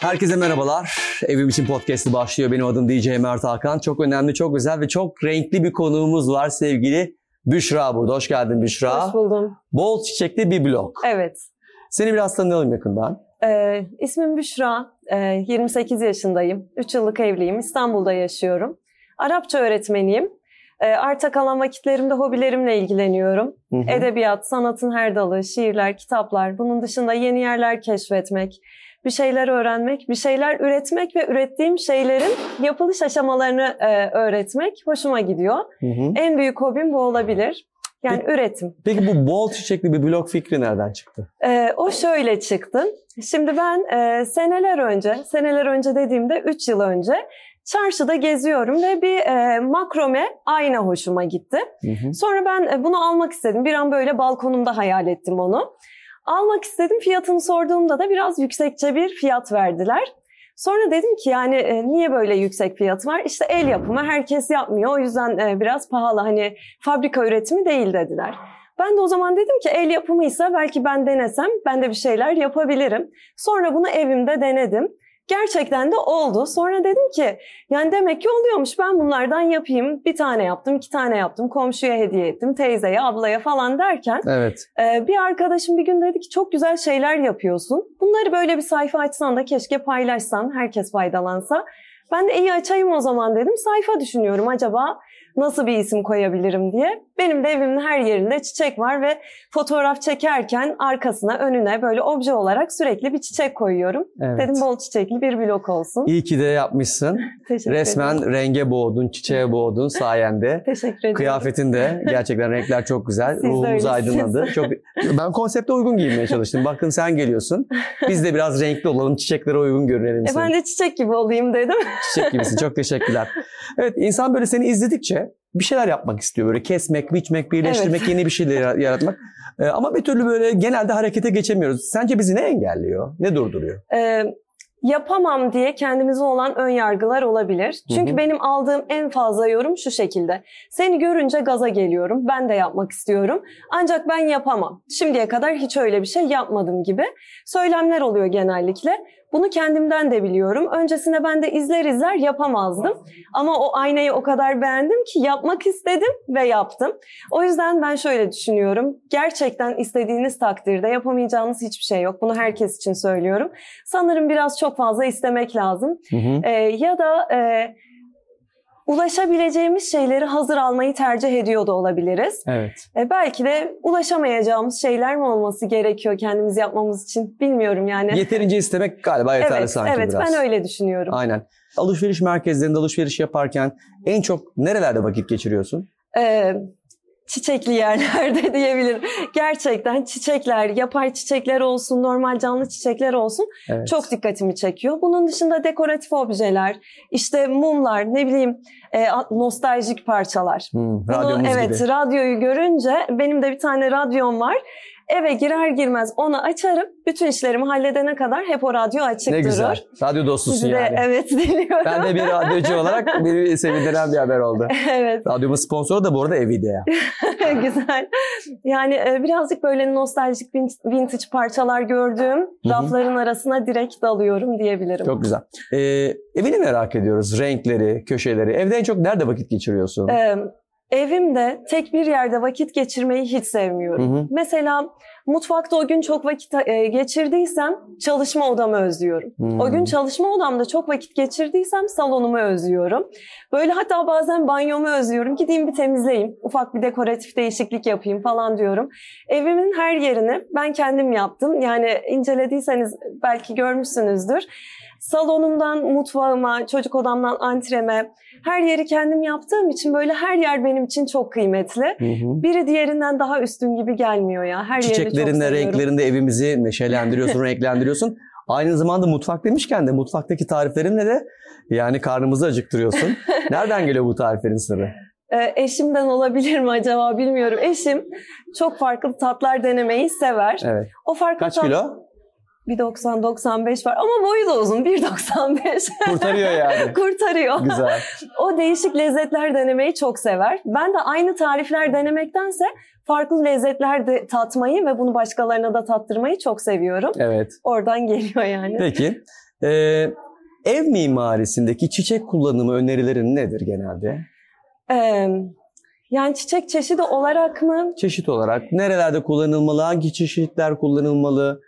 Herkese merhabalar. Evim için podcast'i başlıyor. Benim adım DJ Mert Hakan. Çok önemli, çok güzel ve çok renkli bir konuğumuz var sevgili Büşra burada. Hoş geldin Büşra. Hoş buldum. Bol çiçekli bir blog. Evet. Seni biraz tanıyalım yakından. Ee, ismim Büşra. Ee, 28 yaşındayım. 3 yıllık evliyim. İstanbul'da yaşıyorum. Arapça öğretmeniyim. Ee, arta kalan vakitlerimde hobilerimle ilgileniyorum. Hı hı. Edebiyat, sanatın her dalı, şiirler, kitaplar. Bunun dışında yeni yerler keşfetmek, bir şeyler öğrenmek, bir şeyler üretmek ve ürettiğim şeylerin yapılış aşamalarını e, öğretmek hoşuma gidiyor. Hı hı. En büyük hobim bu olabilir. Yani üretim. Peki bu bol çiçekli bir blog fikri nereden çıktı? Ee, o şöyle çıktı. Şimdi ben e, seneler önce, seneler önce dediğimde 3 yıl önce çarşıda geziyorum ve bir e, makrome ayna hoşuma gitti. Hı hı. Sonra ben e, bunu almak istedim. Bir an böyle balkonumda hayal ettim onu. Almak istedim. Fiyatını sorduğumda da biraz yüksekçe bir fiyat verdiler. Sonra dedim ki yani e, niye böyle yüksek fiyat var? İşte el yapımı herkes yapmıyor. O yüzden e, biraz pahalı. Hani fabrika üretimi değil dediler. Ben de o zaman dedim ki el yapımıysa belki ben denesem ben de bir şeyler yapabilirim. Sonra bunu evimde denedim. Gerçekten de oldu. Sonra dedim ki yani demek ki oluyormuş ben bunlardan yapayım. Bir tane yaptım, iki tane yaptım. Komşuya hediye ettim, teyzeye, ablaya falan derken Evet. ee, bir arkadaşım bir gün dedi ki çok güzel şeyler yapıyorsun. Bunları böyle bir sayfa açsan da keşke paylaşsan, herkes faydalansa. Ben de iyi açayım o zaman dedim. Sayfa düşünüyorum acaba nasıl bir isim koyabilirim diye. Benim de evimin her yerinde çiçek var ve fotoğraf çekerken arkasına, önüne böyle obje olarak sürekli bir çiçek koyuyorum. evet. Dedim bol çiçekli bir blok olsun. İyi ki de yapmışsın. Teşekkür ederim. Resmen renge boğdun, çiçeğe boğdun sayende. Teşekkür ederim. Kıyafetin de gerçekten renkler çok güzel. Siz Ruhumuz aydınladı. Çok ben konsepte uygun giyinmeye çalıştım. Bakın sen geliyorsun. Biz de biraz renkli olalım, çiçeklere uygun görünelim. E seni. ben de çiçek gibi olayım dedim. Çiçek gibisin. Çok teşekkürler. Evet, insan böyle seni izledikçe bir şeyler yapmak istiyor. Böyle kesmek, biçmek, birleştirmek, Evet. yeni bir şeyler yara- yaratmak. Ee, ama bir türlü böyle genelde harekete geçemiyoruz. Sence bizi ne engelliyor? Ne durduruyor? Ee, yapamam diye kendimize olan ön yargılar olabilir. Çünkü Hı hı. benim aldığım en fazla yorum şu şekilde. Seni görünce gaza geliyorum. Ben de yapmak istiyorum. Ancak ben yapamam. Şimdiye kadar hiç öyle bir şey yapmadım gibi söylemler oluyor genellikle. Bunu kendimden de biliyorum. Öncesinde ben de izler izler yapamazdım. Ama o aynayı o kadar beğendim ki yapmak istedim ve yaptım. O yüzden ben şöyle düşünüyorum. Gerçekten istediğiniz takdirde yapamayacağınız hiçbir şey yok. Bunu herkes için söylüyorum. Sanırım biraz çok fazla istemek lazım. Hı hı. Ee, ya da e, ulaşabileceğimiz şeyleri hazır almayı tercih ediyor da olabiliriz. Evet. E, belki de ulaşamayacağımız şeyler mi olması gerekiyor kendimiz yapmamız için bilmiyorum yani. Yeterince istemek galiba yeterli evet, sanki evet biraz. ben öyle düşünüyorum. Aynen. Alışveriş merkezlerinde alışveriş yaparken en çok nerelerde vakit geçiriyorsun? Ee, çiçekli yerlerde diyebilirim. Gerçekten çiçekler, yapay çiçekler olsun, normal canlı çiçekler olsun Evet. çok dikkatimi çekiyor. Bunun dışında dekoratif objeler, işte mumlar, ne bileyim e, nostaljik parçalar. Hmm, Bunu, evet, gibi. radyoyu görünce benim de bir tane radyom var. Eve girer girmez onu açarım. Bütün işlerimi halledene kadar hep o radyo açık Ne durur. güzel. Radyo dostusun Sizi de yani. evet dinliyorum. Ben de bir radyocu olarak beni sevindiren bir haber oldu. evet. Radyomun sponsoru da bu arada Evidea. Güzel. Yani e, birazcık böyle nostaljik vin- vintage parçalar gördüğüm hı. rafların arasına direkt dalıyorum diyebilirim. Çok güzel. Ee, evini merak ediyoruz. Renkleri, köşeleri. Evde en çok nerede vakit geçiriyorsun? Ee, evimde tek bir yerde vakit geçirmeyi hiç sevmiyorum. Hı hı. Mesela mutfakta o gün çok vakit e, geçirdiysem çalışma odamı özlüyorum. Hmm. O gün çalışma odamda çok vakit geçirdiysem salonumu özlüyorum. Böyle hatta bazen banyomu özlüyorum. Gideyim bir temizleyeyim. Ufak bir dekoratif değişiklik yapayım falan diyorum. Evimin her yerini ben kendim yaptım. Yani incelediyseniz belki görmüşsünüzdür. Salonumdan mutfağıma, çocuk odamdan antreme her yeri kendim yaptığım için böyle her yer benim için çok kıymetli. Hı hı. Biri diğerinden daha üstün gibi gelmiyor ya. Her yeri renklerinle evimizi neşelendiriyorsun, renklendiriyorsun. Aynı zamanda mutfak demişken de mutfaktaki tariflerinle de yani karnımızı acıktırıyorsun. Nereden geliyor bu tariflerin sırrı? Ee, eşimden olabilir mi acaba bilmiyorum. Eşim çok farklı tatlar denemeyi sever. Evet. O farklı Kaç tat- kilo? 1.90-95 var ama boyu da uzun 1.95. Kurtarıyor yani. Kurtarıyor. Güzel. O değişik lezzetler denemeyi çok sever. Ben de aynı tarifler denemektense farklı lezzetler de tatmayı ve bunu başkalarına da tattırmayı çok seviyorum. Evet. Oradan geliyor yani. Peki. Ee, ev mimarisindeki çiçek kullanımı önerilerin nedir genelde? Ee, yani çiçek çeşidi olarak mı? Çeşit olarak nerelerde kullanılmalı, hangi çeşitler kullanılmalı?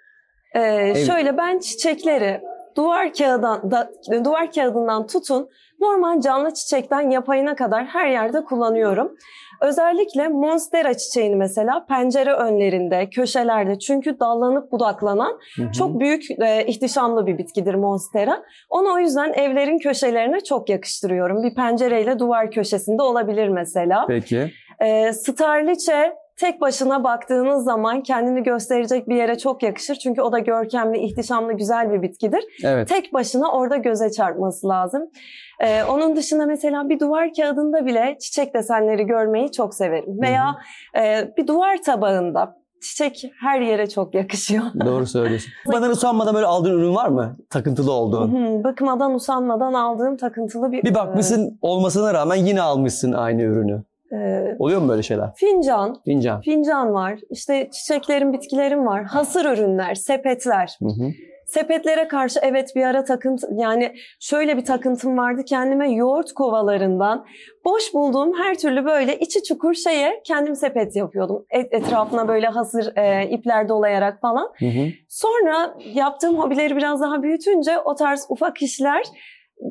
Ee, şöyle ben çiçekleri duvar kağıdan da, duvar kağıdından tutun normal canlı çiçekten yapayına kadar her yerde kullanıyorum. Özellikle monstera çiçeğini mesela pencere önlerinde, köşelerde çünkü dallanıp budaklanan Hı hı. çok büyük e, ihtişamlı bir bitkidir monstera. Onu o yüzden evlerin köşelerine çok yakıştırıyorum. Bir pencereyle duvar köşesinde olabilir mesela. Peki. E, starliçe tek başına baktığınız zaman kendini gösterecek bir yere çok yakışır. Çünkü o da görkemli, ihtişamlı, güzel bir bitkidir. Evet. Tek başına orada göze çarpması lazım. Ee, onun dışında mesela bir duvar kağıdında bile çiçek desenleri görmeyi çok severim. Veya e, bir duvar tabağında çiçek her yere çok yakışıyor. Doğru söylüyorsun. Bakmadan usanmadan böyle aldığın ürün var mı? Takıntılı olduğun. Hı, Bakmadan usanmadan aldığım takıntılı bir... Bir bakmışsın olmasına rağmen yine almışsın aynı ürünü. E, Oluyor mu böyle şeyler? fincan, Fincan. fincan var. İşte çiçeklerim, bitkilerim var. Hasır ürünler, sepetler. Hı hı. Sepetlere karşı evet bir ara takıntı yani şöyle bir takıntım vardı kendime yoğurt kovalarından boş bulduğum her türlü böyle içi çukur şeye kendim sepet yapıyordum. Et, etrafına böyle hazır e, ipler dolayarak falan. Hı hı. Sonra yaptığım hobileri biraz daha büyütünce o tarz ufak işler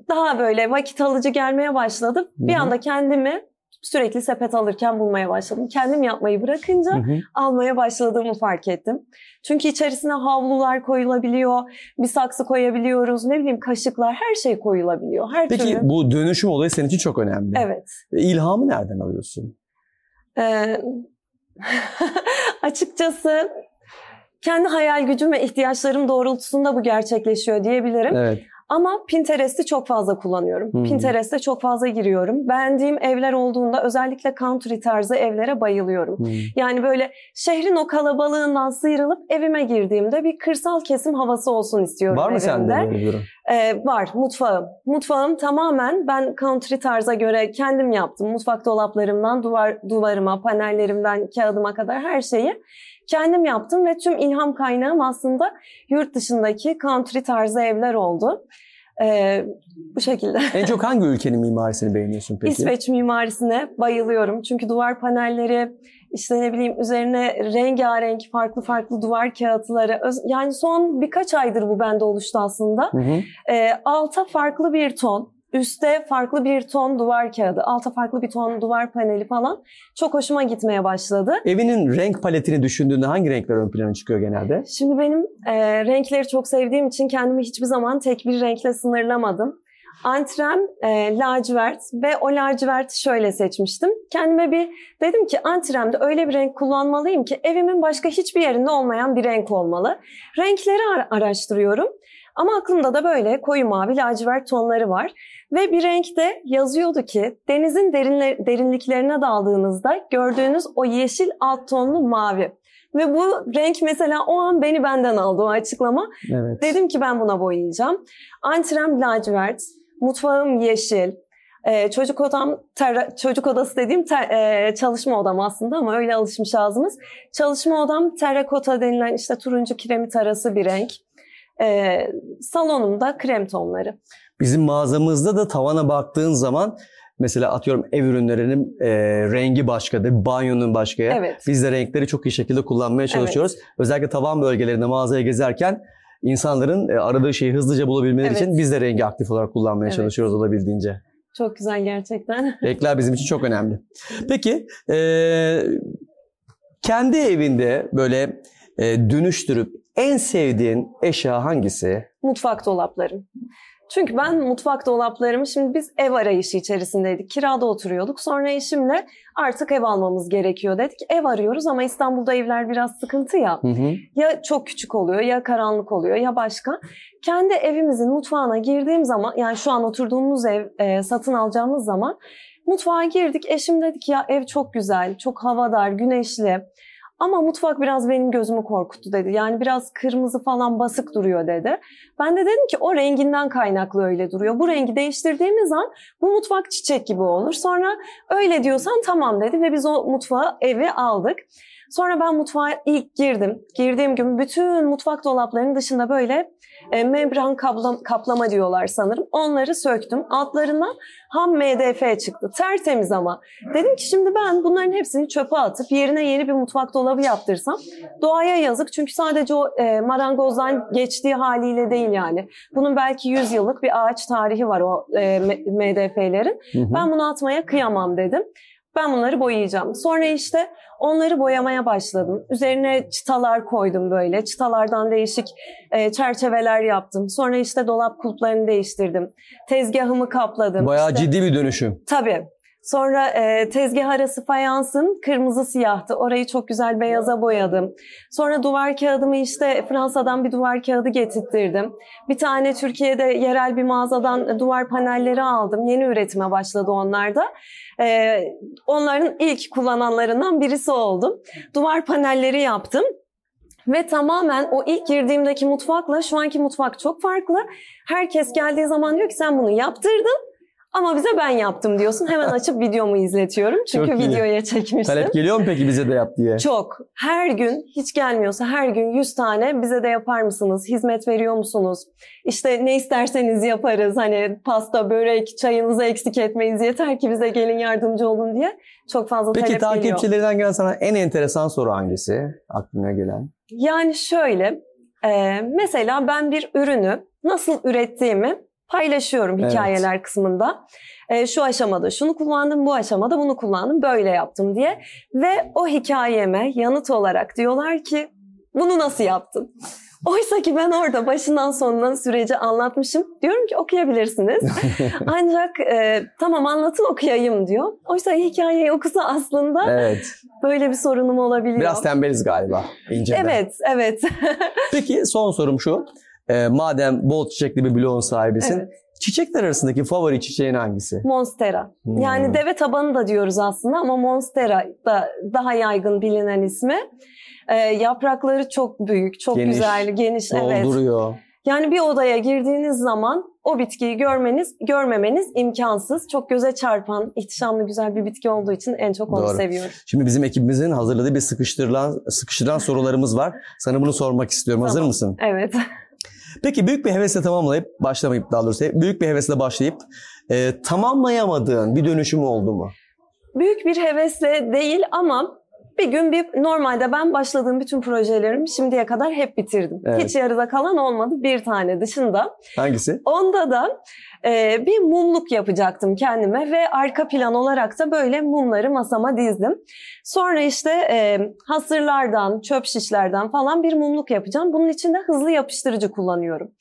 daha böyle vakit alıcı gelmeye başladı. Bir Hı hı. anda kendimi sürekli sepet alırken bulmaya başladım. Kendim yapmayı bırakınca Hı hı. almaya başladığımı fark ettim. Çünkü içerisine havlular koyulabiliyor, bir saksı koyabiliyoruz, ne bileyim kaşıklar, her şey koyulabiliyor. Her Peki türlü. bu dönüşüm olayı senin için çok önemli. Evet. İlhamı nereden alıyorsun? Ee, açıkçası kendi hayal gücüm ve ihtiyaçlarım doğrultusunda bu gerçekleşiyor diyebilirim. Evet. Ama Pinterest'i çok fazla kullanıyorum. Hmm. Pinterest'e çok fazla giriyorum. Beğendiğim evler olduğunda özellikle country tarzı evlere bayılıyorum. Hı. Yani böyle şehrin o kalabalığından sıyrılıp evime girdiğimde bir kırsal kesim havası olsun istiyorum Var mı evimde. sende böyle bir durum? Ee, var mutfağım. Mutfağım tamamen ben country tarza göre kendim yaptım. Mutfak dolaplarımdan duvar duvarıma, panellerimden kağıdıma kadar her şeyi kendim yaptım ve tüm ilham kaynağım aslında yurt dışındaki country tarzı evler oldu. Ee, bu şekilde. En çok hangi ülkenin mimarisini beğeniyorsun peki? İsveç mimarisine bayılıyorum. Çünkü duvar panelleri, işte ne bileyim üzerine rengarenk farklı farklı duvar kağıtları. Yani son birkaç aydır bu bende oluştu aslında. Hı hı. Ee, alta farklı bir ton, üste farklı bir ton duvar kağıdı, alta farklı bir ton duvar paneli falan. Çok hoşuma gitmeye başladı. Evinin renk paletini düşündüğünde hangi renkler ön plana çıkıyor genelde? Şimdi benim e, renkleri çok sevdiğim için kendimi hiçbir zaman tek bir renkle sınırlamadım. Antrem, e, lacivert ve o laciverti şöyle seçmiştim. Kendime bir dedim ki antremde öyle bir renk kullanmalıyım ki evimin başka hiçbir yerinde olmayan bir renk olmalı. Renkleri ar- araştırıyorum ama aklımda da böyle koyu mavi lacivert tonları var. Ve bir renkte yazıyordu ki denizin derinle- derinliklerine daldığınızda gördüğünüz o yeşil alt tonlu mavi. Ve bu renk mesela o an beni benden aldı o açıklama. Evet. Dedim ki ben buna boyayacağım. Antrem lacivert, mutfağım yeşil, ee, çocuk odam ter- çocuk odası dediğim ter- e, çalışma odam aslında ama öyle alışmış ağzımız. Çalışma odam terrakota denilen işte turuncu kiremit arası bir renk. Ee, salonumda krem tonları. Bizim mağazamızda da tavana baktığın zaman mesela atıyorum ev ürünlerinin e, rengi başkadır, banyonun başka. Evet. Biz de renkleri çok iyi şekilde kullanmaya çalışıyoruz. Özellikle tavan bölgelerinde mağazaya gezerken insanların e, aradığı şeyi hızlıca bulabilmeleri Evet. için biz de rengi aktif olarak kullanmaya Evet. çalışıyoruz olabildiğince. Çok güzel gerçekten. Renkler bizim için çok önemli. Peki e, kendi evinde böyle e, dönüştürüp en sevdiğin eşya hangisi? Mutfak dolaplarım. Çünkü ben mutfak dolaplarımı şimdi biz ev arayışı içerisindeydik. Kirada oturuyorduk. Sonra eşimle artık ev almamız gerekiyor dedik. Ev arıyoruz ama İstanbul'da evler biraz sıkıntı ya. Hı hı. Ya çok küçük oluyor ya karanlık oluyor ya başka. Kendi evimizin mutfağına girdiğim zaman yani şu an oturduğumuz ev e, satın alacağımız zaman mutfağa girdik. Eşim dedi ki ya ev çok güzel, çok havadar, güneşli. Ama mutfak biraz benim gözümü korkuttu dedi. Yani biraz kırmızı falan basık duruyor dedi. Ben de dedim ki o renginden kaynaklı öyle duruyor. Bu rengi değiştirdiğimiz an bu mutfak çiçek gibi olur. Sonra öyle diyorsan tamam dedi ve biz o mutfağı evi aldık. Sonra ben mutfağa ilk girdim. Girdiğim gün bütün mutfak dolaplarının dışında böyle e, membran kapla- kaplama diyorlar sanırım. Onları söktüm. Altlarından ham MDF çıktı. Tertemiz ama. Dedim ki şimdi ben bunların hepsini çöpe atıp yerine yeni bir mutfak dolabı yaptırsam doğaya yazık. Çünkü sadece o e, marangozdan geçtiği haliyle değil yani. Bunun belki 100 yıllık bir ağaç tarihi var o e, MDF'lerin. Ben bunu atmaya kıyamam dedim. Ben bunları boyayacağım. Sonra işte onları boyamaya başladım. Üzerine çıtalar koydum böyle. Çıtalardan değişik e, çerçeveler yaptım. Sonra işte dolap kulplarını değiştirdim. Tezgahımı kapladım. Bayağı İşte- ciddi bir dönüşüm. Tabii. Sonra e, tezgah arası fayansım kırmızı siyahtı. Orayı çok güzel beyaza boyadım. Sonra duvar kağıdımı işte Fransa'dan bir duvar kağıdı getirttirdim. Bir tane Türkiye'de yerel bir mağazadan duvar panelleri aldım. Yeni üretime başladı onlar da. E, onların ilk kullananlarından birisi oldum. Duvar panelleri yaptım. Ve tamamen o ilk girdiğimdeki mutfakla şu anki mutfak çok farklı. Herkes geldiği zaman diyor ki sen bunu yaptırdın ama bize ben yaptım diyorsun. Hemen açıp videomu izletiyorum. Çünkü Çok iyi. videoya çekmiştim. Talep geliyor mu peki bize de yap diye? Çok. Her gün hiç gelmiyorsa her gün 100 tane bize de yapar mısınız? Hizmet veriyor musunuz? İşte ne isterseniz yaparız. Hani pasta, börek, çayınızı eksik etmeyiz. Yeter ki bize gelin yardımcı olun diye. Çok fazla Peki talep geliyor. takipçilerinden gelen sana en enteresan soru hangisi? Aklına gelen. Yani şöyle, e, mesela ben bir ürünü nasıl ürettiğimi paylaşıyorum Evet. hikayeler kısmında. E, şu aşamada şunu kullandım, bu aşamada bunu kullandım, böyle yaptım diye. Ve o hikayeme yanıt olarak diyorlar ki bunu nasıl yaptın? Oysa ki ben orada başından sonuna süreci anlatmışım. Diyorum ki okuyabilirsiniz. Ancak e, tamam anlatın okuyayım diyor. Oysa hikayeyi okusa aslında Evet. böyle bir sorunum olabiliyor. Biraz tembeliz galiba. İnceden. Evet, evet. Peki son sorum şu. Ee, madem bol çiçekli bir bloğun sahibisin. Evet. Çiçekler arasındaki favori çiçeğin hangisi? Monstera. Hmm. Yani deve tabanı da diyoruz aslında ama Monstera da daha yaygın bilinen ismi. Ee, yaprakları çok büyük, çok Geniş, güzel, geniş. Evet. Dolduruyor. Yani bir odaya girdiğiniz zaman o bitkiyi görmeniz, görmemeniz imkansız. Çok göze çarpan, ihtişamlı güzel bir bitki olduğu için en çok onu Doğru. seviyorum. Şimdi bizim ekibimizin hazırladığı bir sıkıştırılan, sıkıştıran sorularımız var. Sana bunu sormak istiyorum. Hazır Tamam. mısın? Evet. Peki büyük bir hevesle tamamlayıp, başlamayıp daha doğrusu büyük bir hevesle başlayıp e, tamamlayamadığın bir dönüşüm oldu mu? Büyük bir hevesle değil ama bir gün bir normalde ben başladığım bütün projelerimi şimdiye kadar hep bitirdim. Evet. Hiç yarıda kalan olmadı bir tane dışında. Hangisi? Onda da e, bir mumluk yapacaktım kendime ve arka plan olarak da böyle mumları masama dizdim. Sonra işte e, hasırlardan, çöp şişlerden falan bir mumluk yapacağım. Bunun için de hızlı yapıştırıcı kullanıyorum.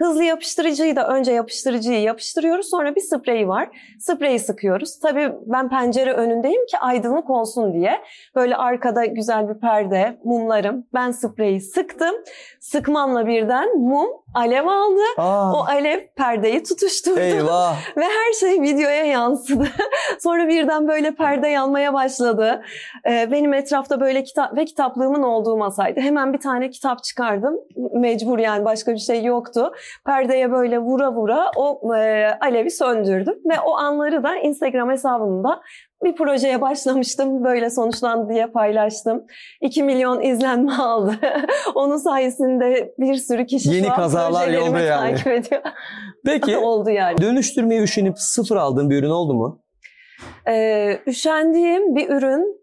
Hızlı yapıştırıcıyı da önce yapıştırıcıyı yapıştırıyoruz. Sonra bir spreyi var. Spreyi sıkıyoruz. Tabii ben pencere önündeyim ki aydınlık olsun diye. Böyle arkada güzel bir perde, mumlarım. Ben spreyi sıktım. Sıkmamla birden mum alev aldı. Aa, O alev perdeyi tutuşturdu eyvah. ve her şey videoya yansıdı. Sonra birden böyle perde yanmaya başladı. Ee, benim etrafta böyle kitap ve kitaplığımın olduğu masaydı. Hemen bir tane kitap çıkardım. Mecbur yani başka bir şey yoktu. Perdeye böyle vura vura o e, alevi söndürdüm ve o anları da Instagram hesabımda bir projeye başlamıştım. Böyle sonuçlandı diye paylaştım. 2 milyon izlenme aldı. Onun sayesinde bir sürü kişi Yeni kazalar yolda yani. takip ediyor. Peki Oldu yani. dönüştürmeyi üşenip sıfır aldığın bir ürün oldu mu? Ee, üşendiğim bir ürün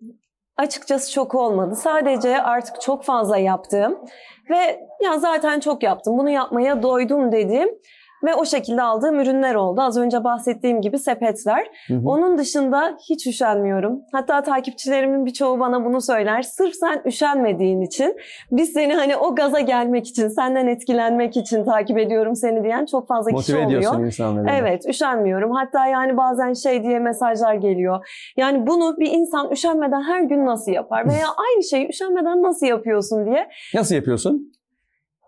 açıkçası çok olmadı. Sadece artık çok fazla yaptığım ve ya zaten çok yaptım. Bunu yapmaya doydum dediğim ve o şekilde aldığım ürünler oldu. Az önce bahsettiğim gibi sepetler. Hı hı. Onun dışında hiç üşenmiyorum. Hatta takipçilerimin birçoğu bana bunu söyler. Sırf sen üşenmediğin için biz seni hani o gaza gelmek için, senden etkilenmek için takip ediyorum seni diyen çok fazla kişi Motive oluyor. ediyorsun insanları. Evet, üşenmiyorum. Hatta yani bazen şey diye mesajlar geliyor. Yani bunu bir insan üşenmeden her gün nasıl yapar? Veya aynı şeyi üşenmeden nasıl yapıyorsun diye. Nasıl yapıyorsun?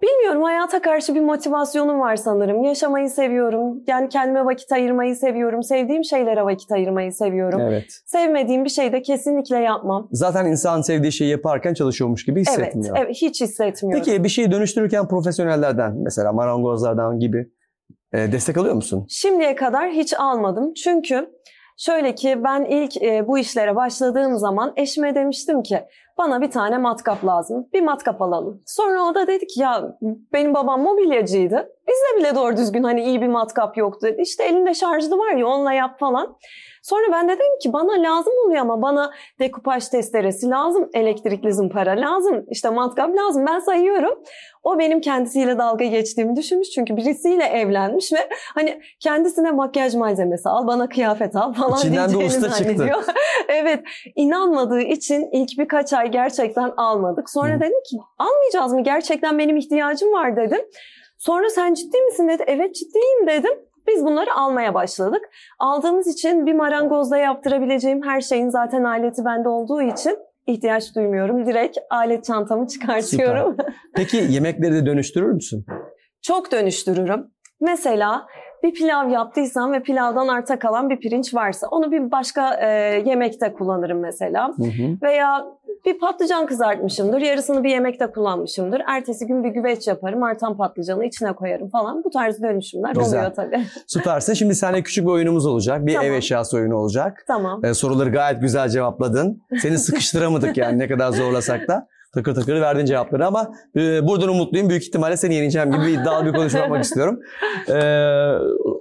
Bilmiyorum hayata karşı bir motivasyonum var sanırım. Yaşamayı seviyorum. Yani kendime vakit ayırmayı seviyorum. Sevdiğim şeylere vakit ayırmayı seviyorum. Evet. Sevmediğim bir şeyi de kesinlikle yapmam. Zaten insan sevdiği şeyi yaparken çalışıyormuş gibi Evet, hissetmiyor. evet hiç hissetmiyorum. Peki bir şeyi dönüştürürken profesyonellerden mesela marangozlardan gibi e, destek alıyor musun? Şimdiye kadar hiç almadım. Çünkü şöyle ki ben ilk e, bu işlere başladığım zaman eşime demiştim ki bana bir tane matkap lazım. Bir matkap alalım. Sonra o da dedi ki ya benim babam mobilyacıydı. Bizde bile doğru düzgün hani iyi bir matkap yoktu. İşte elinde şarjlı var ya onunla yap falan. Sonra ben de dedim ki bana lazım oluyor ama bana dekupaj testeresi lazım, elektrikli zımpara lazım, işte matkap lazım. Ben sayıyorum. O benim kendisiyle dalga geçtiğimi düşünmüş çünkü birisiyle evlenmiş ve hani kendisine makyaj malzemesi al, bana kıyafet al falan İçinden diyeceğini usta çıktı. zannediyor. evet, inanmadığı için ilk birkaç ay gerçekten almadık. Sonra Hı. dedim ki almayacağız mı? Gerçekten benim ihtiyacım var dedim. Sonra sen ciddi misin dedi. Evet ciddiyim dedim. Biz bunları almaya başladık. Aldığımız için bir marangozda yaptırabileceğim her şeyin zaten aleti bende olduğu için ihtiyaç duymuyorum. Direkt alet çantamı çıkartıyorum. Peki yemekleri de dönüştürür müsün? Çok dönüştürürüm. Mesela bir pilav yaptıysam ve pilavdan arta kalan bir pirinç varsa onu bir başka e, yemekte kullanırım mesela. Hı hı. Veya bir patlıcan kızartmışımdır, yarısını bir yemekte kullanmışımdır. Ertesi gün bir güveç yaparım, artan patlıcanı içine koyarım falan. Bu tarz dönüşümler Güzel. oluyor tabii. Süpersin. Şimdi seninle küçük bir oyunumuz olacak. Bir Tamam. ev eşyası oyunu olacak. Tamam. Ee, soruları gayet güzel cevapladın. Seni sıkıştıramadık yani ne kadar zorlasak da. Takır takır verdin cevapları ama e, buradan umutluyum. Büyük ihtimalle seni yeneceğim gibi iddialı bir konuşma yapmak istiyorum. Ee,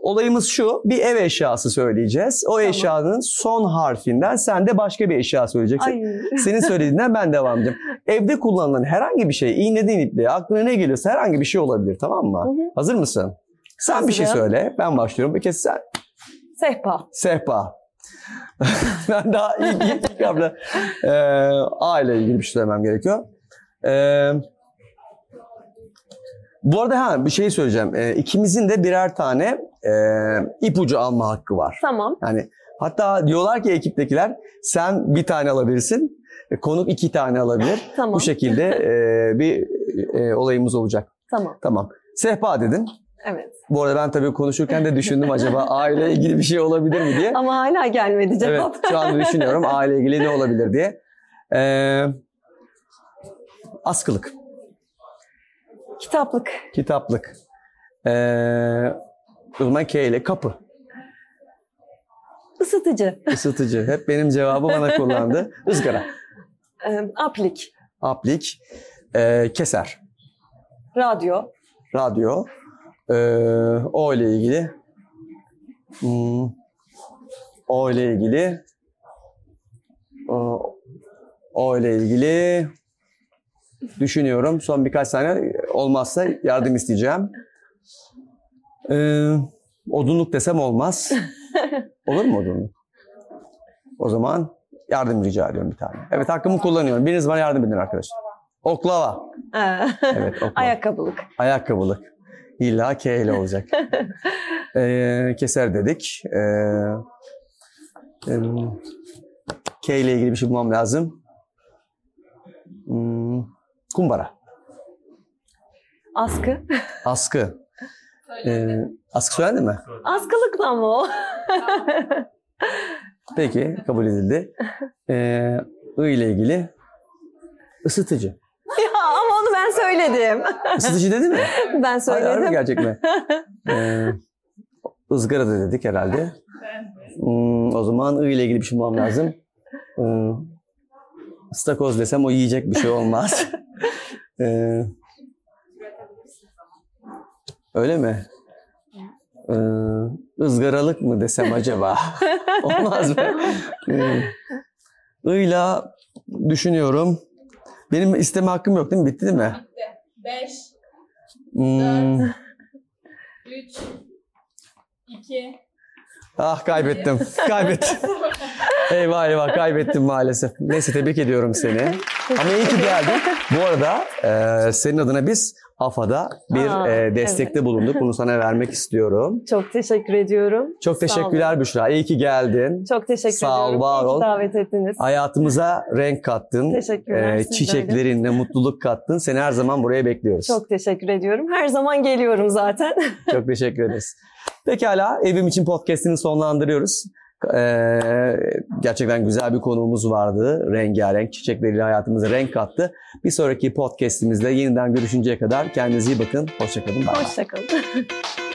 olayımız şu. Bir ev eşyası söyleyeceğiz. O Tamam. eşyanın son harfinden sen de başka bir eşya söyleyeceksin. Ay. Senin söylediğinden ben devam edeceğim. Evde kullanılan herhangi bir şey, iğneden ipliğe, aklına ne geliyorsa herhangi bir şey olabilir tamam mı? Hı hı. Hazır mısın? Sen bir şey Hazırım. söyle. Ben başlıyorum. Bir kez sen. Sehpa. Sehpa. daha ilk, ilk, ilk harfle e, A ile ilgili bir şey söylemem gerekiyor. E, bu arada ha bir şey söyleyeceğim. E, ikimizin de birer tane e, ipucu alma hakkı var. Tamam. Yani hatta diyorlar ki ekiptekiler sen bir tane alabilirsin. e, Konuk iki tane alabilir. Tamam. Bu şekilde e, bir e, olayımız olacak. Tamam. Tamam. Sehpa dedin. Evet. Bu arada ben tabii konuşurken de düşündüm acaba aile ilgili bir şey olabilir mi diye. Ama hala gelmedi Evet cevap. şu anda düşünüyorum aile ilgili ne olabilir diye. Ee, askılık, Kitaplık. kitaplık. Ee, o zaman K ile kapı, Isıtıcı. ısıtıcı. Hep benim cevabı bana kullandı. Izgara, Ee, aplik. aplik, ee, keser, Radyo. radyo. Ee, o ile ilgili. Hmm, o ile ilgili. O, o ile ilgili. Düşünüyorum. Son birkaç saniye olmazsa yardım isteyeceğim. Ee, odunluk desem olmaz. Olur mu odunluk? O zaman yardım rica ediyorum bir tane. Evet hakkımı kullanıyorum. Biriniz bana yardım edin arkadaşlar. Oklava. Ee, Evet oklava. Ayakkabılık. Ayakkabılık. İlla K ile olacak. Ee, keser dedik. Ee, K ile ilgili bir şey bulmam lazım. Hmm, kumbara. Askı. Askı. Ee, askı söylendi mi? Askılıkla mı o? Peki kabul edildi. Ee, I ile ilgili ısıtıcı. Ben söyledim. Isıtıcı dedi mi? ben Hayır, söyledim. harbi gerçek mi? Ee, ızgara da dedik herhalde. Hmm, o zaman I ile ilgili bir şey bulmam lazım. Hmm, ıstakoz desem o yiyecek bir şey olmaz. Ee, öyle mi? Ee, ızgaralık mı desem acaba? Olmaz mı? Ee, I'la düşünüyorum. Benim isteme hakkım yok değil mi? Bitti değil mi? 5, Hmm, 3, 2, Ah kaybettim. Kaybettim. eyvah eyvah kaybettim maalesef. Neyse tebrik ediyorum seni. Ama iyi ki geldin. Bu arada e, senin adına biz AFA'da bir Aa, e, destekte bulunduk. Bunu sana vermek istiyorum. Çok teşekkür ediyorum. Çok Sağ teşekkürler olun. Büşra. İyi ki geldin. Çok teşekkür Sağ ol, ediyorum. var İyi ki ol. davet ettiniz. Hayatımıza renk kattın. Teşekkürler, E, siz de çiçeklerinle mutluluk kattın. Seni her zaman buraya bekliyoruz. Çok teşekkür ediyorum. Her zaman geliyorum zaten. Çok teşekkür ederiz. Pekala Evim için podcastini sonlandırıyoruz. Ee, gerçekten güzel bir konuğumuz vardı. Rengarenk çiçekleriyle hayatımıza renk kattı. Bir sonraki podcastimizde yeniden görüşünceye kadar kendinize iyi bakın. Hoşçakalın. Hoşçakalın.